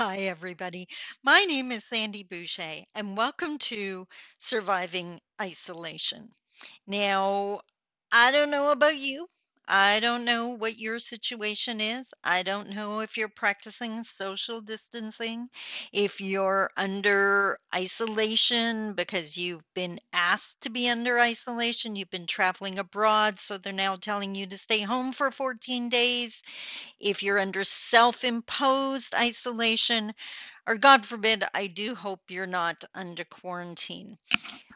Hi, everybody. My name is Sandy Boucher, and welcome to Surviving Isolation. Now, I don't know about you. I don't know what your situation is. I don't know if you're practicing social distancing, if you're under isolation because you've been asked to be under isolation, you've been traveling abroad, so they're now telling you to stay home for 14 days. If you're under self imposed isolation, or God forbid, I do hope you're not under quarantine.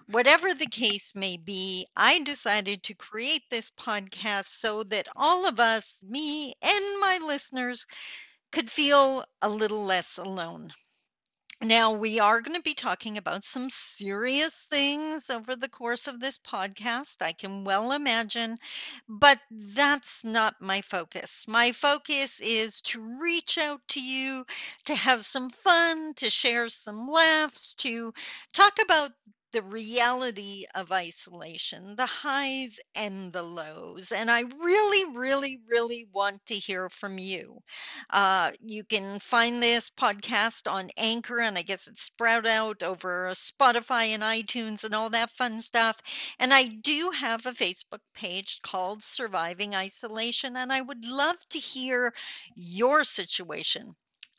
Whatever the case may be, I decided to create this podcast so that all of us, me and my listeners, could feel a little less alone. Now, we are going to be talking about some serious things over the course of this podcast. I can well imagine, but that's not my focus. My focus is to reach out to you, to have some fun, to share some laughs, to talk about the reality of isolation, the highs and the lows. And I really, really, really want to hear from you. Uh, you can find this podcast on Anchor, and I guess it's sprout out over Spotify and iTunes and all that fun stuff. And I do have a Facebook page called Surviving Isolation, and I would love to hear your situation,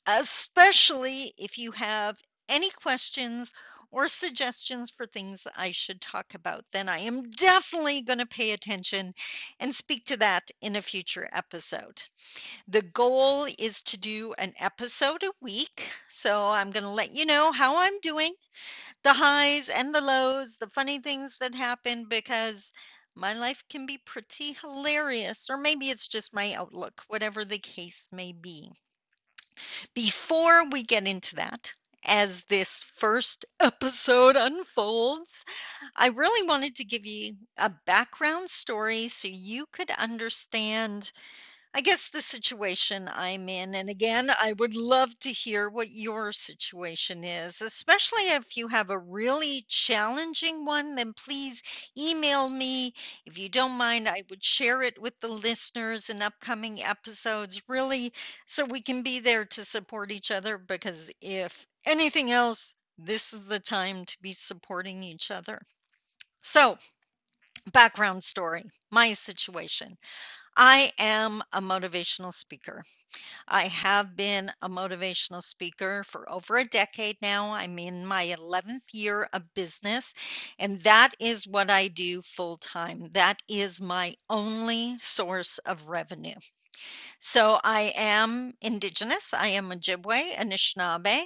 especially if you have any questions or suggestions for things that I should talk about, then I am definitely going to pay attention and speak to that in a future episode. The goal is to do an episode a week. So I'm going to let you know how I'm doing, the highs and the lows, the funny things that happen, because my life can be pretty hilarious, or maybe it's just my outlook, whatever the case may be. Before we get into that, as this first episode unfolds, I really wanted to give you a background story so you could understand I guess the situation I'm in. And again, I would love to hear what your situation is, especially if you have a really challenging one, then please email me. If you don't mind, I would share it with the listeners in upcoming episodes, really, so we can be there to support each other. Because if anything else, this is the time to be supporting each other. So, background story my situation. I am a motivational speaker. I have been a motivational speaker for over a decade now. I'm in my 11th year of business, and that is what I do full time. That is my only source of revenue. So I am Indigenous, I am Ojibwe, Anishinaabe,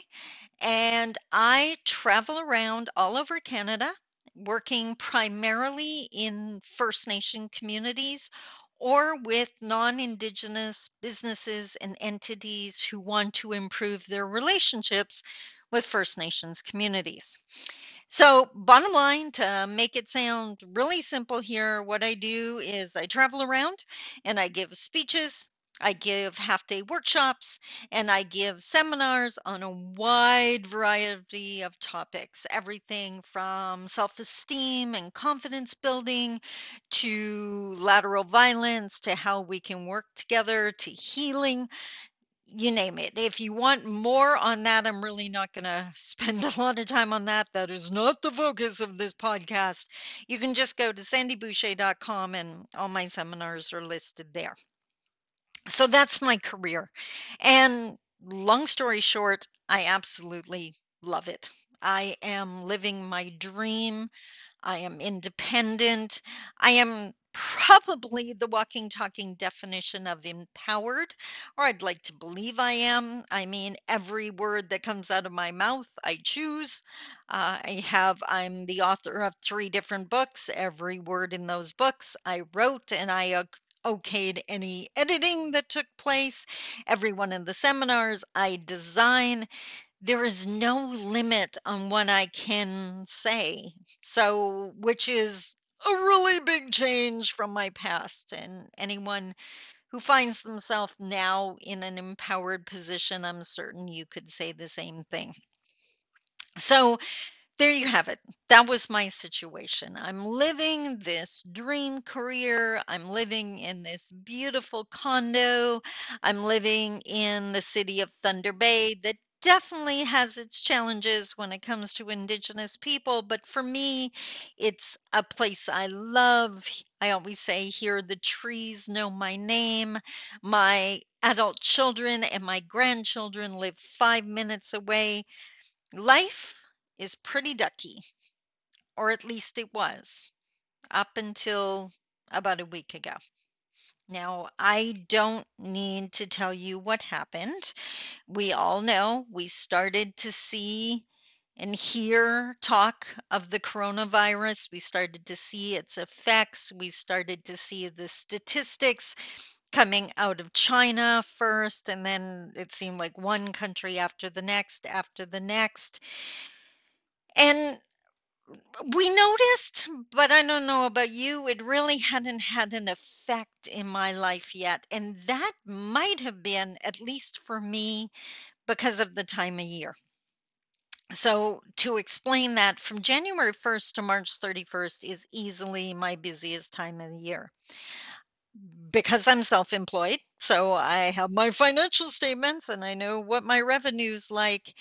and I travel around all over Canada working primarily in First Nation communities or with non Indigenous businesses and entities who want to improve their relationships with First Nations communities. So, bottom line, to make it sound really simple here, what I do is I travel around and I give speeches I give half day workshops and I give seminars on a wide variety of topics, everything from self esteem and confidence building to lateral violence to how we can work together to healing. You name it. If you want more on that, I'm really not going to spend a lot of time on that. That is not the focus of this podcast. You can just go to sandyboucher.com and all my seminars are listed there. So that's my career. And long story short, I absolutely love it. I am living my dream. I am independent. I am probably the walking, talking definition of empowered, or I'd like to believe I am. I mean, every word that comes out of my mouth, I choose. Uh, I have, I'm the author of three different books. Every word in those books I wrote, and I okayed any editing that took place. Everyone in the seminars I design. There is no limit on what I can say. So, which is a really big change from my past. And anyone who finds themselves now in an empowered position, I'm certain you could say the same thing. So, there you have it. That was my situation. I'm living this dream career. I'm living in this beautiful condo. I'm living in the city of Thunder Bay that definitely has its challenges when it comes to Indigenous people, but for me, it's a place I love. I always say here, the trees know my name. My adult children and my grandchildren live five minutes away. Life is pretty ducky, or at least it was up until about a week ago. Now, I don't need to tell you what happened. We all know we started to see and hear talk of the coronavirus. We started to see its effects. We started to see the statistics coming out of China first, and then it seemed like one country after the next, after the next. And we noticed, but I don't know about you, it really hadn't had an effect in my life yet. And that might have been, at least for me, because of the time of year. So, to explain that, from January 1st to March 31st is easily my busiest time of the year. Because I'm self employed, so I have my financial statements and I know what my revenue's like.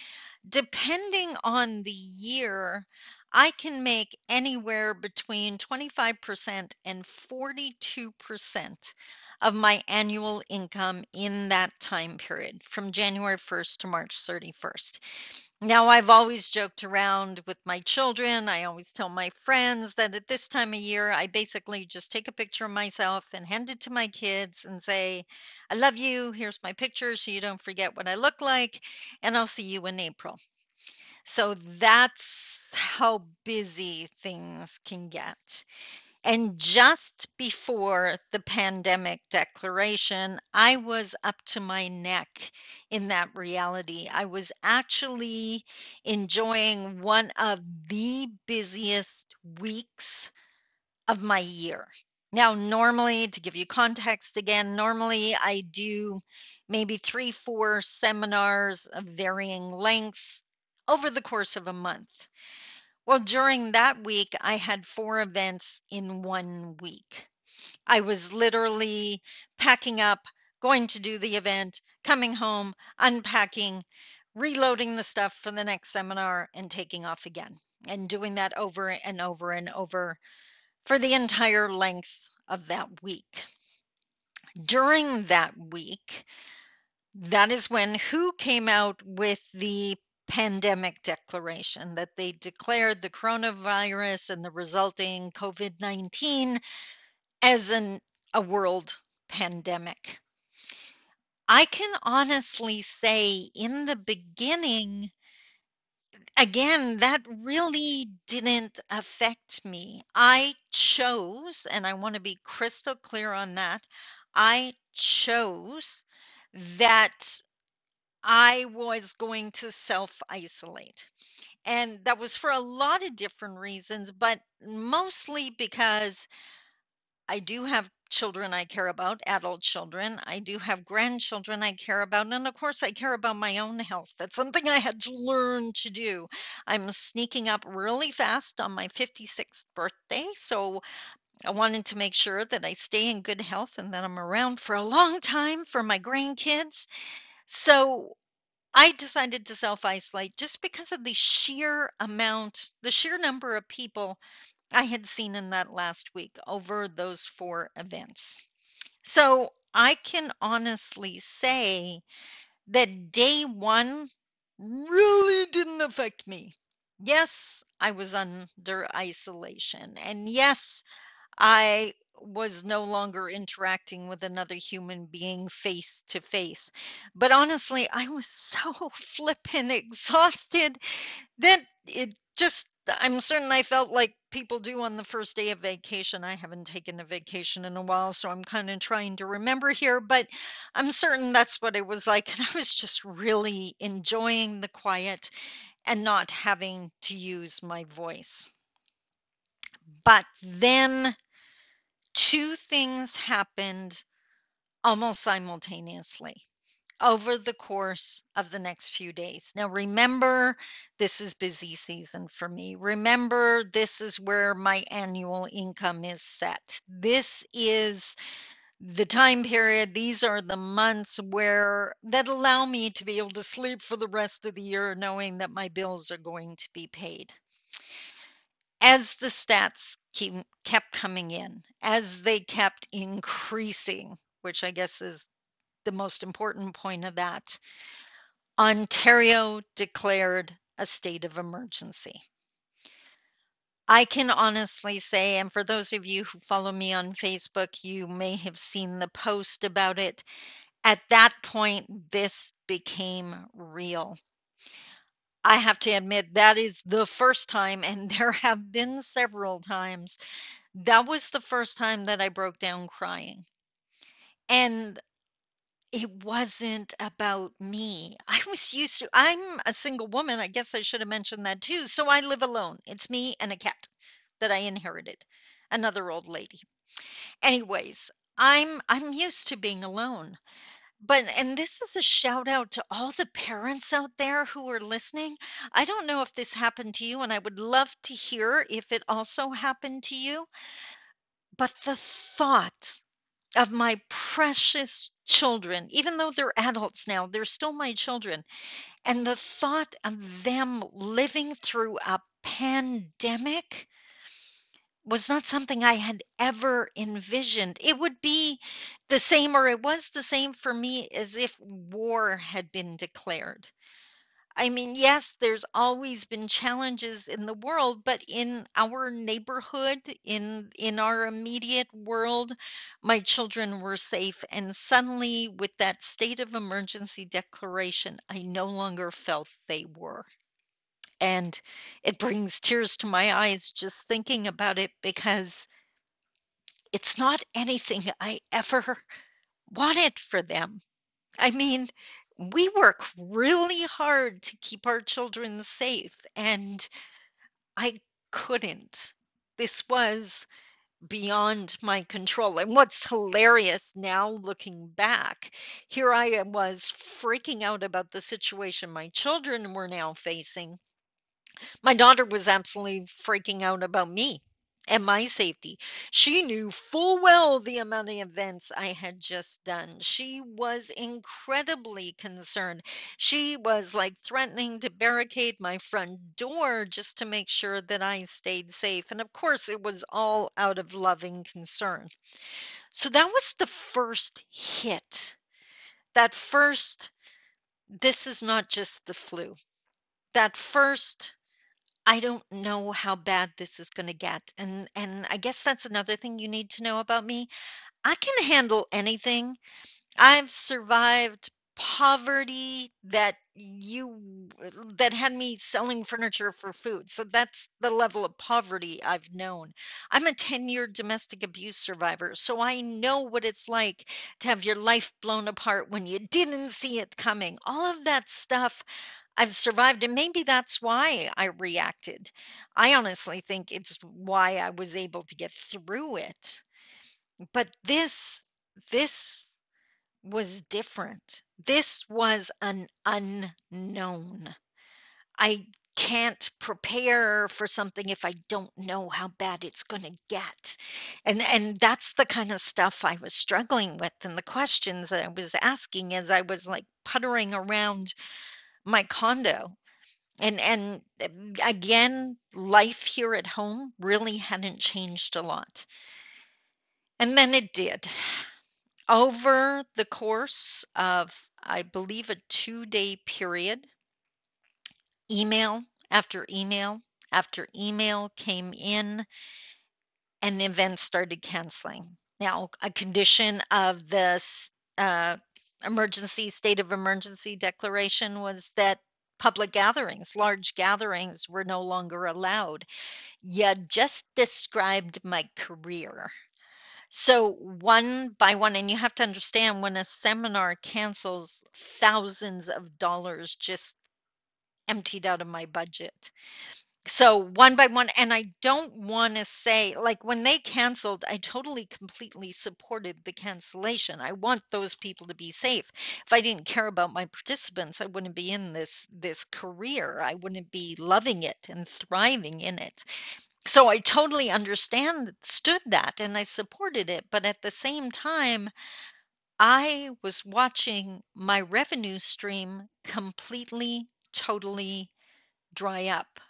Depending on the year, I can make anywhere between 25% and 42% of my annual income in that time period from January 1st to March 31st. Now, I've always joked around with my children. I always tell my friends that at this time of year, I basically just take a picture of myself and hand it to my kids and say, I love you. Here's my picture so you don't forget what I look like. And I'll see you in April. So that's how busy things can get. And just before the pandemic declaration, I was up to my neck in that reality. I was actually enjoying one of the busiest weeks of my year. Now, normally, to give you context again, normally I do maybe three, four seminars of varying lengths over the course of a month. Well, during that week, I had four events in one week. I was literally packing up, going to do the event, coming home, unpacking, reloading the stuff for the next seminar, and taking off again, and doing that over and over and over for the entire length of that week. During that week, that is when WHO came out with the pandemic declaration that they declared the coronavirus and the resulting COVID 19 as an, a world pandemic. I can honestly say in the beginning, again, that really didn't affect me. I chose, and I want to be crystal clear on that, I chose that I was going to self isolate. And that was for a lot of different reasons, but mostly because I do have children I care about, adult children. I do have grandchildren I care about. And of course, I care about my own health. That's something I had to learn to do. I'm sneaking up really fast on my 56th birthday. So I wanted to make sure that I stay in good health and that I'm around for a long time for my grandkids. So I decided to self isolate just because of the sheer amount, the sheer number of people I had seen in that last week over those four events. So I can honestly say that day one really didn't affect me. Yes, I was under isolation. And yes, I was no longer interacting with another human being face to face. But honestly, I was so flippin' exhausted that it just, I'm certain I felt like people do on the first day of vacation. I haven't taken a vacation in a while, so I'm kind of trying to remember here, but I'm certain that's what it was like. And I was just really enjoying the quiet and not having to use my voice. But then two things happened almost simultaneously over the course of the next few days. Now, remember, this is busy season for me. Remember, this is where my annual income is set. This is the time period, these are the months where that allow me to be able to sleep for the rest of the year knowing that my bills are going to be paid. As the stats kept coming in, as they kept increasing, which I guess is the most important point of that, Ontario declared a state of emergency. I can honestly say, and for those of you who follow me on Facebook, you may have seen the post about it. At that point, this became real. I have to admit, that is the first time, and there have been several times, that was the first time that I broke down crying. And it wasn't about me. I was used to, I'm a single woman. I guess I should have mentioned that too. So I live alone. It's me and a cat that I inherited, another old lady. Anyways, I'm I'm used to being alone. But and this is a shout out to all the parents out there who are listening. I don't know if this happened to you and I would love to hear if it also happened to you. But the thought of my precious children, even though they're adults now, they're still my children. And the thought of them living through a pandemic was not something I had ever envisioned. It would be the same, or it was the same for me as if war had been declared. I mean, yes, there's always been challenges in the world, but in our neighborhood, in in our immediate world, my children were safe. And suddenly, with that state of emergency declaration, I no longer felt they were. And it brings tears to my eyes just thinking about it because it's not anything I ever wanted for them. I mean, we work really hard to keep our children safe, and I couldn't. This was beyond my control. And what's hilarious now looking back, here I was freaking out about the situation my children were now facing. My daughter was absolutely freaking out about me and my safety. She knew full well the amount of events I had just done. She was incredibly concerned. She was like threatening to barricade my front door just to make sure that I stayed safe. And of course, it was all out of loving concern. So that was the first hit. That first, this is not just the flu. That first, I don't know how bad this is going to get. And and I guess that's another thing you need to know about me. I can handle anything. I've survived poverty that you that had me selling furniture for food. So that's the level of poverty I've known. I'm a 10-year domestic abuse survivor, so I know what it's like to have your life blown apart when you didn't see it coming. All of that stuff I've survived, and maybe that's why I reacted. I honestly think it's why I was able to get through it. But this, this was different. This was an unknown. I can't prepare for something if I don't know how bad it's going to get. And and that's the kind of stuff I was struggling with and the questions that I was asking as I was like puttering around my condo. And and again, life here at home really hadn't changed a lot. And then it did. Over the course of, I believe, a two day period, email after email after email came in, and events started canceling. Now, a condition of this uh, emergency state of emergency declaration was that public gatherings, large gatherings, were no longer allowed. You just described my career. So, one by one, and you have to understand when a seminar cancels, thousands of dollars just emptied out of my budget so one by one and i don't want to say like when they canceled i totally completely supported the cancellation. I want those people to be safe. If i didn't care about my participants i wouldn't be in this this career. I wouldn't be loving it and thriving in it. So I totally understand stood that and I supported it, but at the same time, I was watching my revenue stream completely, totally dry up.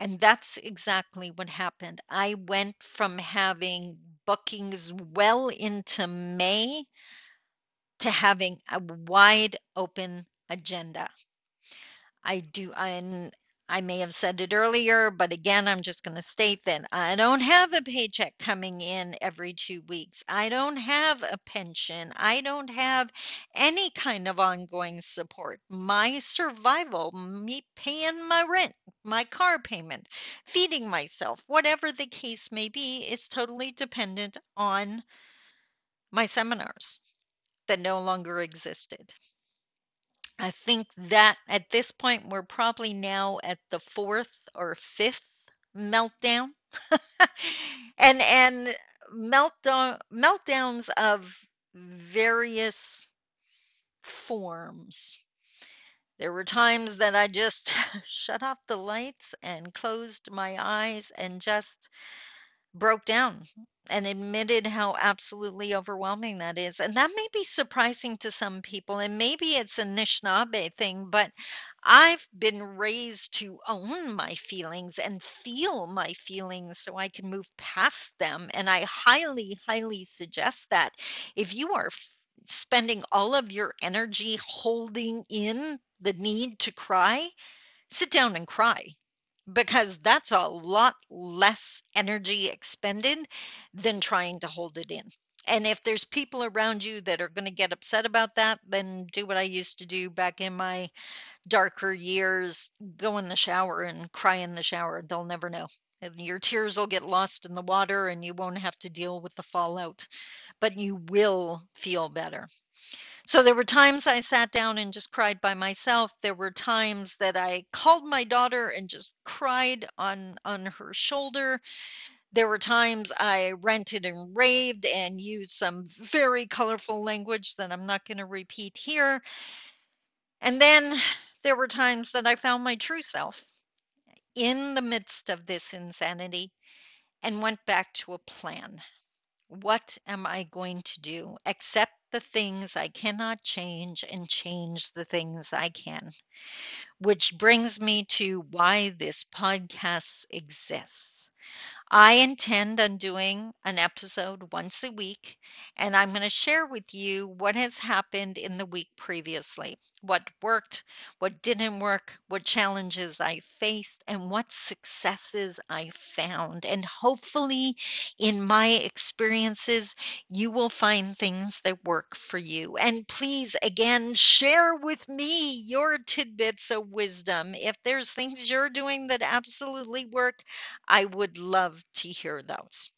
And that's exactly what happened. I went from having bookings well into May to having a wide open agenda. I do, and I may have said it earlier, but again, I'm just going to state that I don't have a paycheck coming in every two weeks. I don't have a pension. I don't have any kind of ongoing support. My survival, me paying my rent, my car payment, feeding myself, whatever the case may be, is totally dependent on my seminars that no longer existed. I think that at this point we're probably now at the fourth or fifth meltdown. and and meltdown meltdowns of various forms. There were times that I just shut off the lights and closed my eyes and just broke down and admitted how absolutely overwhelming that is. And that may be surprising to some people, and maybe it's a Anishinaabe thing, but I've been raised to own my feelings and feel my feelings so I can move past them. And I highly, highly suggest that if you are spending all of your energy holding in the need to cry, sit down and cry because that's a lot less energy expended than trying to hold it in. And if there's people around you that are going to get upset about that, then do what I used to do back in my darker years go in the shower and cry in the shower. They'll never know. And Your tears will get lost in the water and you won't have to deal with the fallout, but you will feel better. So there were times I sat down and just cried by myself. There were times that I called my daughter and just cried on on her shoulder. There were times I ranted and raved and used some very colorful language that I'm not going to repeat here. And then there were times that I found my true self in the midst of this insanity and went back to a plan. What am I going to do? Accept the things I cannot change and change the things I can. Which brings me to why this podcast exists. I intend on doing an episode once a week, and I'm going to share with you what has happened in the week previously what worked, what didn't work, what challenges I faced, and what successes I found. And hopefully, in my experiences, you will find things that work for you. And please, again, share with me your tidbits of wisdom. If there's things you're doing that absolutely work, I would love to hear those.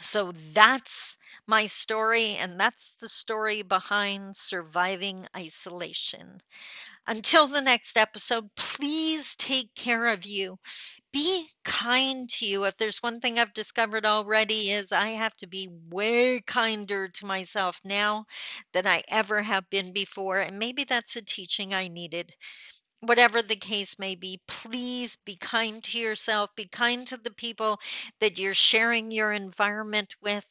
So that's my story, and that's the story behind surviving isolation. Until the next episode, please take care of you. Be kind to you. If there's one thing I've discovered already is I have to be way kinder to myself now than I ever have been before. And maybe that's a teaching I needed whatever the case may be, please be kind to yourself, be kind to the people that you're sharing your environment with.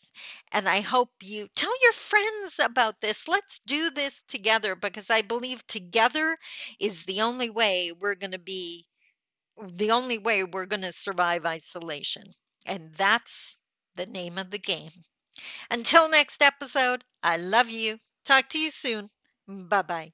And I hope you tell your friends about this. Let's do this together because I believe together is the only way we're going to be, the only way we're going to survive isolation. And that's the name of the game. Until next episode, I love you. Talk to you soon. Bye bye.